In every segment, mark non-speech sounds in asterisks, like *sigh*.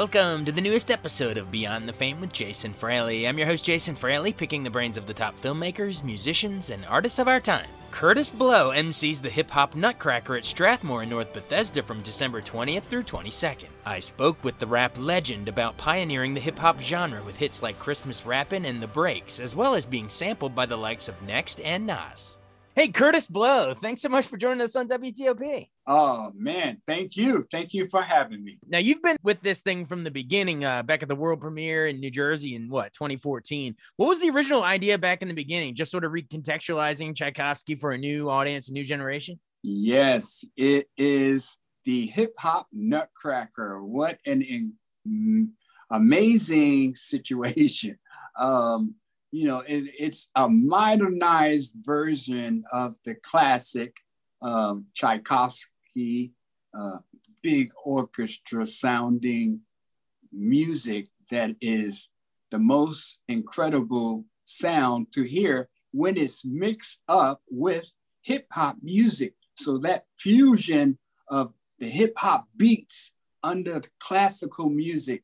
Welcome to the newest episode of Beyond the Fame with Jason Fraley. I'm your host, Jason Fraley, picking the brains of the top filmmakers, musicians, and artists of our time. Curtis Blow MCs the Hip Hop Nutcracker at Strathmore in North Bethesda from December 20th through 22nd. I spoke with the rap legend about pioneering the hip hop genre with hits like Christmas Rappin' and The Breaks, as well as being sampled by the likes of Next and Nas. Hey, Curtis Blow, thanks so much for joining us on WTOP. Oh man, thank you. Thank you for having me. Now you've been with this thing from the beginning, uh, back at the world premiere in New Jersey in what 2014. What was the original idea back in the beginning? Just sort of recontextualizing Tchaikovsky for a new audience, a new generation. Yes, it is the hip hop Nutcracker. What an in, amazing *laughs* situation. Um, you know, it, it's a modernized version of the classic um, Tchaikovsky, uh, big orchestra sounding music that is the most incredible sound to hear when it's mixed up with hip hop music. So that fusion of the hip hop beats under the classical music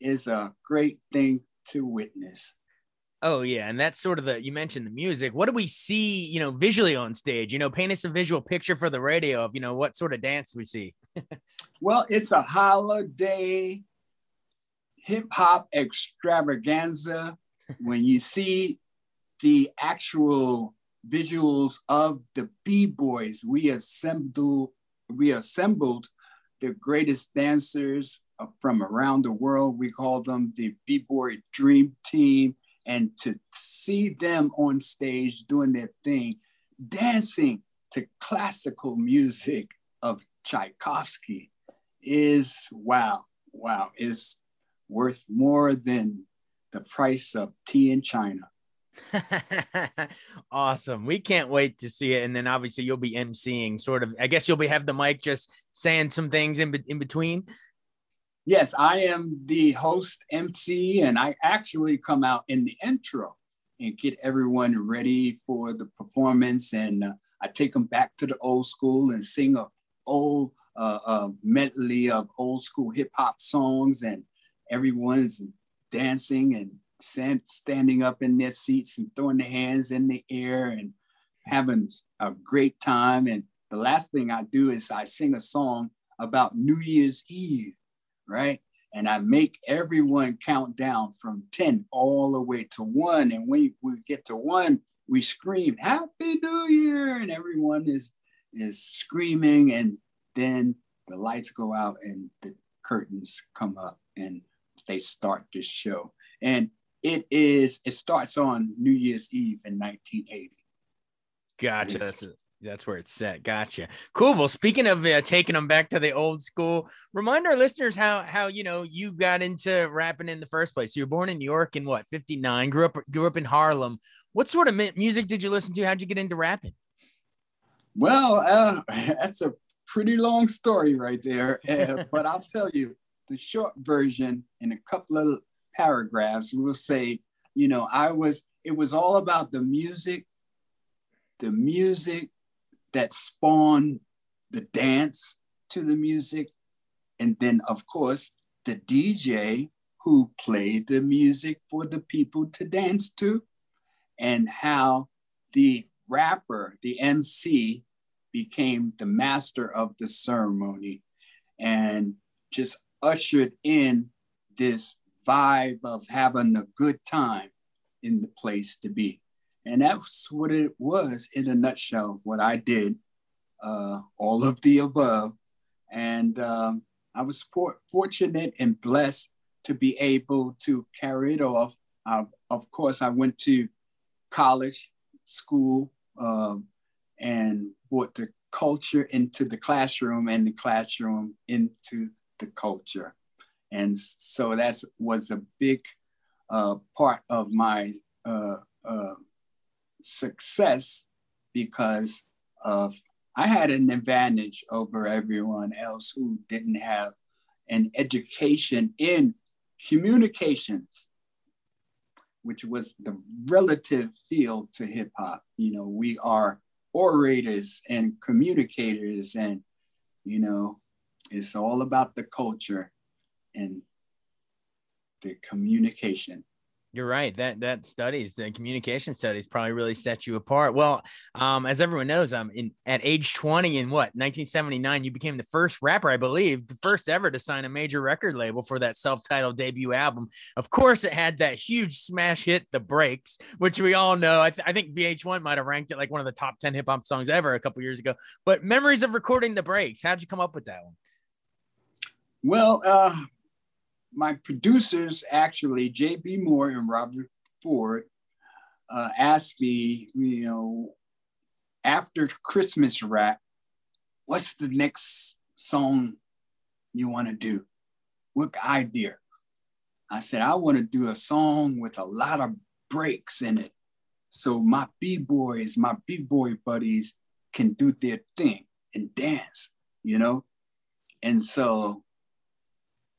is a great thing to witness. Oh yeah, and that's sort of the you mentioned the music. What do we see, you know, visually on stage? You know, paint us a visual picture for the radio of, you know, what sort of dance we see. *laughs* well, it's a holiday hip hop extravaganza. when you see the actual visuals of the b-boys, we assembled we assembled the greatest dancers uh, from around the world. We call them the b-boy dream team and to see them on stage doing their thing, dancing to classical music of Tchaikovsky is wow, wow, is worth more than the price of tea in China. *laughs* awesome. We can't wait to see it. And then obviously you'll be emceeing sort of, I guess you'll be have the mic just saying some things in, in between. Yes, I am the host MC, and I actually come out in the intro and get everyone ready for the performance. And uh, I take them back to the old school and sing a old uh, medley of old school hip hop songs, and everyone's dancing and stand, standing up in their seats and throwing their hands in the air and having a great time. And the last thing I do is I sing a song about New Year's Eve right? And I make everyone count down from 10 all the way to one. And when we get to one, we scream, Happy New Year! And everyone is is screaming. And then the lights go out and the curtains come up and they start the show. And it is, it starts on New Year's Eve in 1980. Gotcha. That's that's where it's set. Gotcha. Cool. Well, speaking of uh, taking them back to the old school, remind our listeners how how you know you got into rapping in the first place. You were born in New York in what fifty nine. Grew up grew up in Harlem. What sort of music did you listen to? How'd you get into rapping? Well, uh, *laughs* that's a pretty long story right there. Uh, *laughs* but I'll tell you the short version in a couple of paragraphs. We'll say, you know, I was. It was all about the music the music that spawned the dance to the music. And then, of course, the DJ who played the music for the people to dance to, and how the rapper, the MC, became the master of the ceremony and just ushered in this vibe of having a good time in the place to be. And that's what it was in a nutshell, what I did uh, all of the above. And um, I was for- fortunate and blessed to be able to carry it off. Of course, I went to college, school, um, and brought the culture into the classroom and the classroom into the culture. And so that was a big uh, part of my uh, uh, success because of I had an advantage over everyone else who didn't have an education in communications, which was the relative field to hip hop. You know, we are orators and communicators, and you know, it's all about the culture and the communication. You're right. That that studies, the communication studies, probably really set you apart. Well, um, as everyone knows, I'm in at age 20 in what 1979, you became the first rapper, I believe, the first ever to sign a major record label for that self-titled debut album. Of course, it had that huge smash hit, "The Breaks," which we all know. I, th- I think VH1 might have ranked it like one of the top 10 hip hop songs ever a couple years ago. But memories of recording "The Breaks." How'd you come up with that one? Well, uh, my producers actually, J.B. Moore and Robert Ford, uh, asked me, you know, after Christmas rap, what's the next song you want to do? What idea? I said, I want to do a song with a lot of breaks in it. So my B-boys, my B-boy buddies can do their thing and dance, you know? And so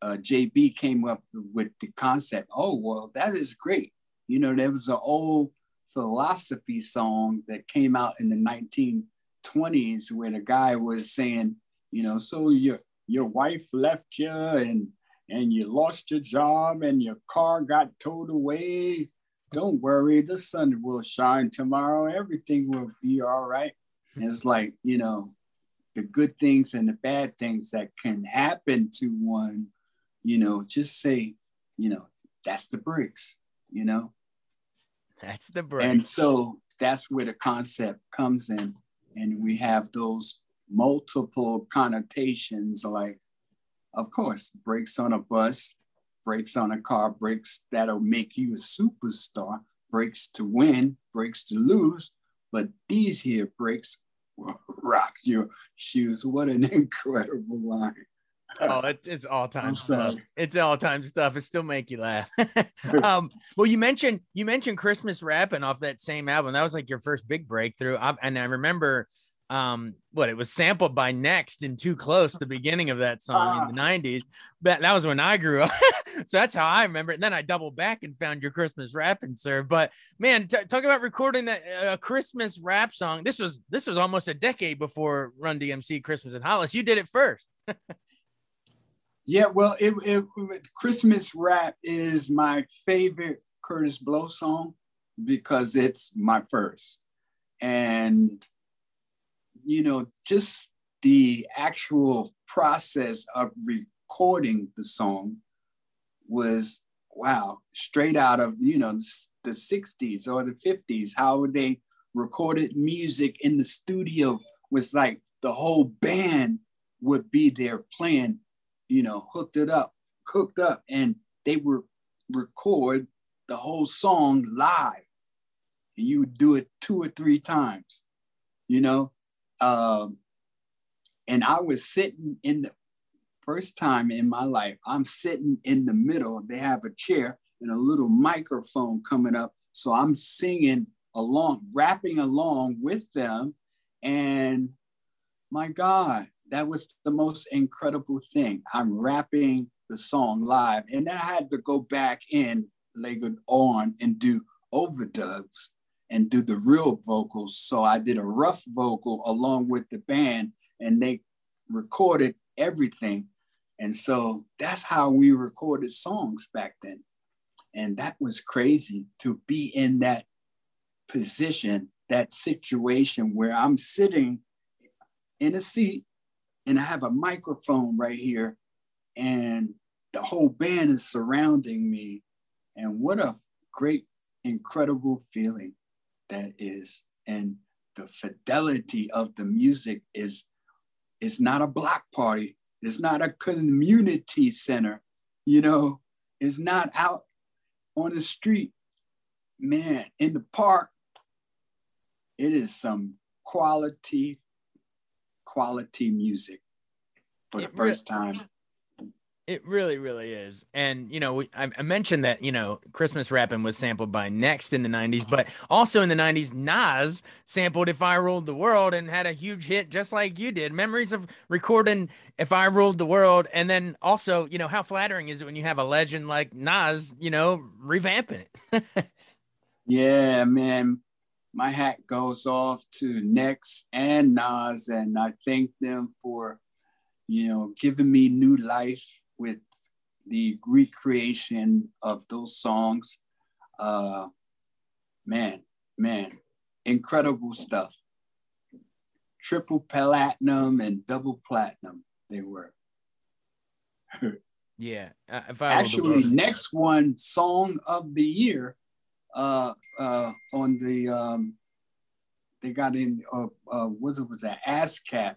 uh, JB came up with the concept. Oh, well, that is great. You know, there was an old philosophy song that came out in the 1920s where the guy was saying, you know, so your your wife left you and and you lost your job and your car got towed away. Don't worry, the sun will shine tomorrow. Everything will be all right. it's like, you know, the good things and the bad things that can happen to one you know, just say, you know, that's the bricks, you know. That's the bricks. And so that's where the concept comes in. And we have those multiple connotations like, of course, brakes on a bus, brakes on a car, brakes that'll make you a superstar, brakes to win, brakes to lose. But these here brakes will *laughs* rock your shoes. What an *laughs* incredible line oh, it's all time stuff. It's all time stuff. It still make you laugh. *laughs* *laughs* um, well, you mentioned you mentioned Christmas rapping off that same album. That was like your first big breakthrough. I've, and I remember um what it was sampled by next and too close the beginning of that song in the 90s ah. but that was when i grew up *laughs* so that's how i remember it and then i doubled back and found your christmas rapping sir but man t- talk about recording that a uh, christmas rap song this was this was almost a decade before run dmc christmas in hollis you did it first Yeah, well, it, it, Christmas rap is my favorite Curtis Blow song because it's my first. And, you know, just the actual process of recording the song was, wow, straight out of, you know, the 60s or the 50s, how they recorded music in the studio was like the whole band would be there playing you know, hooked it up, cooked up, and they would record the whole song live. And you would do it two or three times, you know. Um, and I was sitting in the first time in my life, I'm sitting in the middle. They have a chair and a little microphone coming up. So I'm singing along, rapping along with them. And my God, that was the most incredible thing. I'm rapping the song live, and then I had to go back in later on and do overdubs and do the real vocals. So I did a rough vocal along with the band, and they recorded everything. And so that's how we recorded songs back then. And that was crazy to be in that position, that situation where I'm sitting in a seat and I have a microphone right here, and the whole band is surrounding me. And what a great, incredible feeling that is. And the fidelity of the music is it's not a block party. It's not a community center. You know, it's not out on the street. Man, in the park, it is some quality, quality music for the first time it really, really is. And, you know, we, I, I, mentioned that, you know, Christmas rapping was sampled by Next in the 90s, but also in the 90s, Nas sampled If I Ruled the World and had a huge hit just like you did. Memories of recording If I Ruled the World. And then also, you know, how flattering is it when you have a legend like Nas, you know, revamping it? *laughs* yeah, man. My hat goes off to Next and Nas, and I thank them for, you know, giving me new life with the recreation of those songs. Uh, man, man, incredible stuff. Triple platinum and double platinum, they were. *laughs* yeah. Actually, next one, Song of the Year, uh, uh, on the, um, they got in, uh, uh, what was that, ASCAP,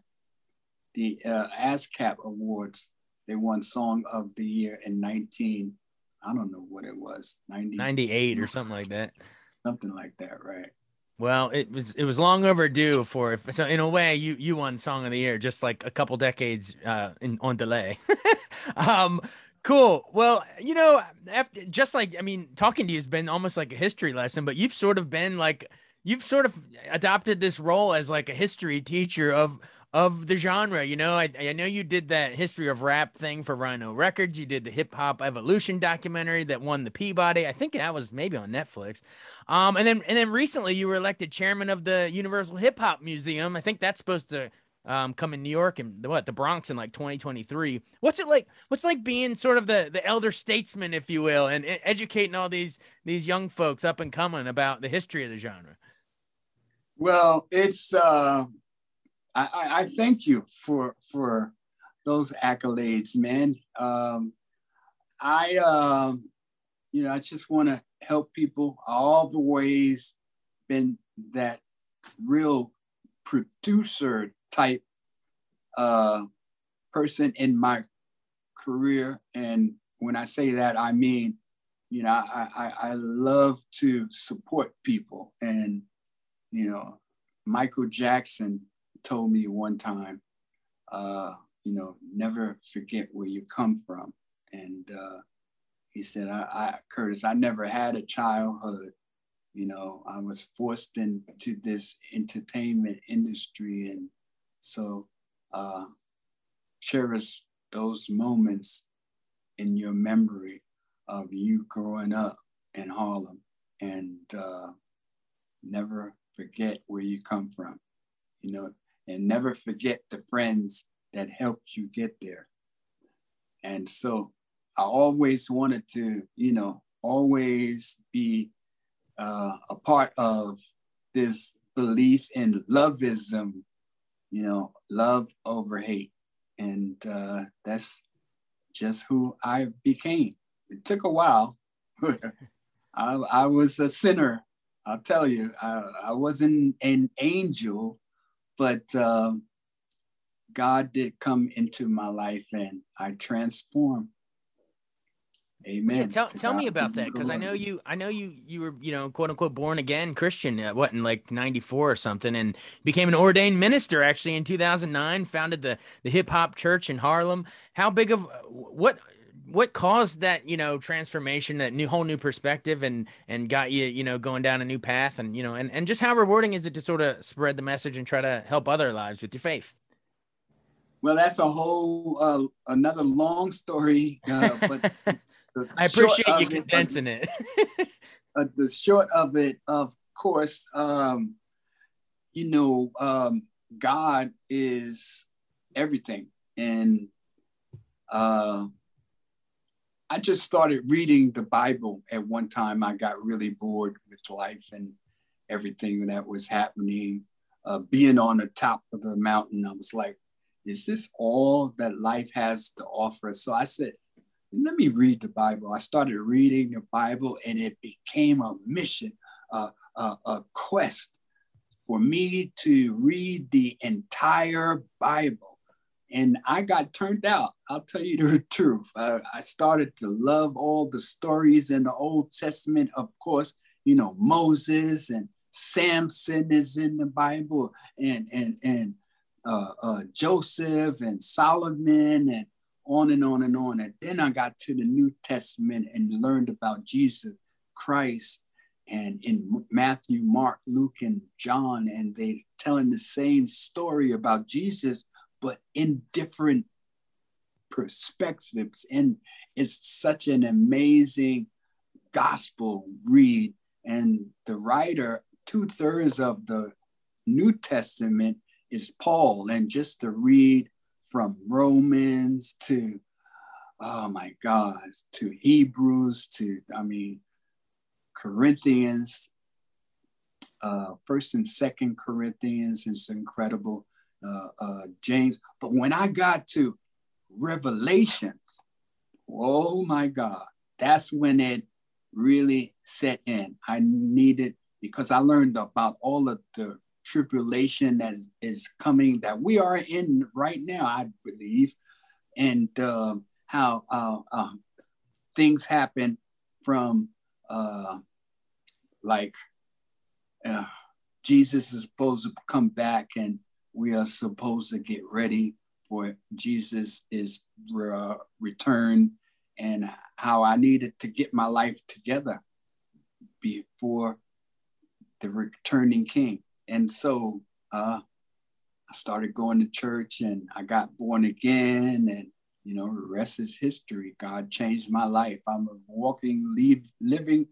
the uh, ASCAP Awards they won Song of the Year in 19, I don't know what it was, 90, 98 or something like that. Something like that, right? Well, it was it was long overdue for if so in a way you you won Song of the Year just like a couple decades uh, in on delay. *laughs* um, cool. Well, you know, after, just like I mean, talking to you has been almost like a history lesson, but you've sort of been like you've sort of adopted this role as like a history teacher of of the genre. You know, I, I know you did that history of rap thing for Rhino Records. You did the hip hop evolution documentary that won the Peabody. I think that was maybe on Netflix. Um, and then and then recently you were elected chairman of the Universal Hip Hop Museum. I think that's supposed to um, come in New York and what the Bronx in like 2023. What's it like? What's it like being sort of the the elder statesman, if you will, and educating all these these young folks up and coming about the history of the genre? Well, it's uh, I, I, thank you for for those accolades, man. Um, I um, you know I just want to help people all the ways. Been that real producer type uh, person in my career, and when I say that, I mean you know I, I, I love to support people, and you know Michael Jackson told me one time, uh, you know, never forget where you come from. And uh, he said, I, I, Curtis, I never had a childhood. You know, I was forced into this entertainment industry. And so uh, cherish those moments in your memory of you growing up in Harlem and uh, never forget where you come from. You know, and never forget the friends that helped you get there. And so I always wanted to, you know, always be uh, a part of this belief in loveism, you know, love over hate. And uh, that's just who I became. It took a while. *laughs* I, I was a sinner. I'll tell you, I, I wasn't an angel, but um, God did come into my life and I transformed. Amen. Yeah, tell tell me about that because I know you I know you you were you know quote unquote born again Christian uh, what in like 94 or something and became an ordained minister actually in 2009 founded the the hip hop church in Harlem. How big of what what caused that you know transformation that new whole new perspective and and got you you know going down a new path and you know and and just how rewarding is it to sort of spread the message and try to help other lives with your faith? Well that's a whole uh, another long story uh, but *laughs* i appreciate you condensing it, it. *laughs* uh, the short of it of course um you know um god is everything and uh I just started reading the Bible at one time. I got really bored with life and everything that was happening. Uh, being on the top of the mountain, I was like, is this all that life has to offer? So I said, let me read the Bible. I started reading the Bible and it became a mission, uh, a, a quest for me to read the entire Bible. And I got turned out. I'll tell you the *laughs* truth. Uh, I started to love all the stories in the Old Testament. Of course, you know, Moses and Samson is in the Bible, and, and, and uh, uh, Joseph and Solomon, and on and on and on. And then I got to the New Testament and learned about Jesus Christ and in Matthew, Mark, Luke, and John, and they telling the same story about Jesus, but in different perspectives. And it's such an amazing gospel read. And the writer, two thirds of the New Testament is Paul, and just to read from Romans to, oh my God, to Hebrews to, I mean, Corinthians, uh, First and Second Corinthians is incredible. Uh, uh, James, but when I got to Revelations, oh my God, that's when it really set in. I needed because I learned about all of the tribulation that is, is coming that we are in right now, I believe, and uh, how uh, uh, things happen from uh, like uh, Jesus is supposed to come back and we are supposed to get ready for Jesus is uh, return and how I needed to get my life together before the returning king. And so uh, I started going to church and I got born again and you know the rest is history. God changed my life. I'm a walking, living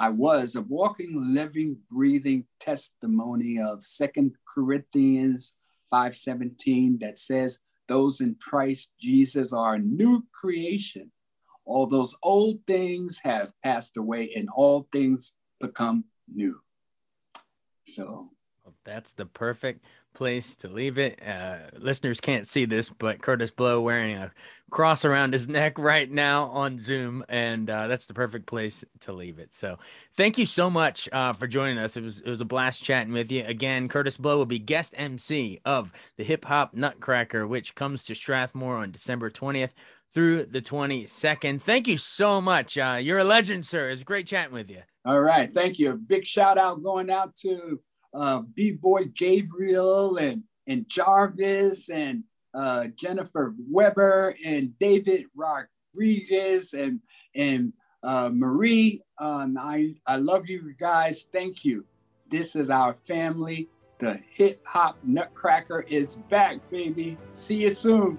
I was a walking, living, breathing testimony of Second Corinthians 5:17 that says, "Those in Christ Jesus are a new creation. All those old things have passed away, and all things become new." So that's the perfect place to leave it. Uh, listeners can't see this, but Curtis Blow wearing a cross around his neck right now on Zoom, and uh, that's the perfect place to leave it. So, thank you so much uh, for joining us. It was it was a blast chatting with you. Again, Curtis Blow will be guest MC of the Hip Hop Nutcracker, which comes to Strathmore on December twentieth through the 22nd. Thank you so much. Uh, you're a legend, sir. It's great chatting with you. All right. Thank you. Big shout out going out to uh, B-Boy Gabriel and, and Jarvis and uh, Jennifer Weber and David Rodriguez and, and uh, Marie. Um, I, I love you guys. Thank you. This is our family. The hip hop nutcracker is back, baby. See you soon.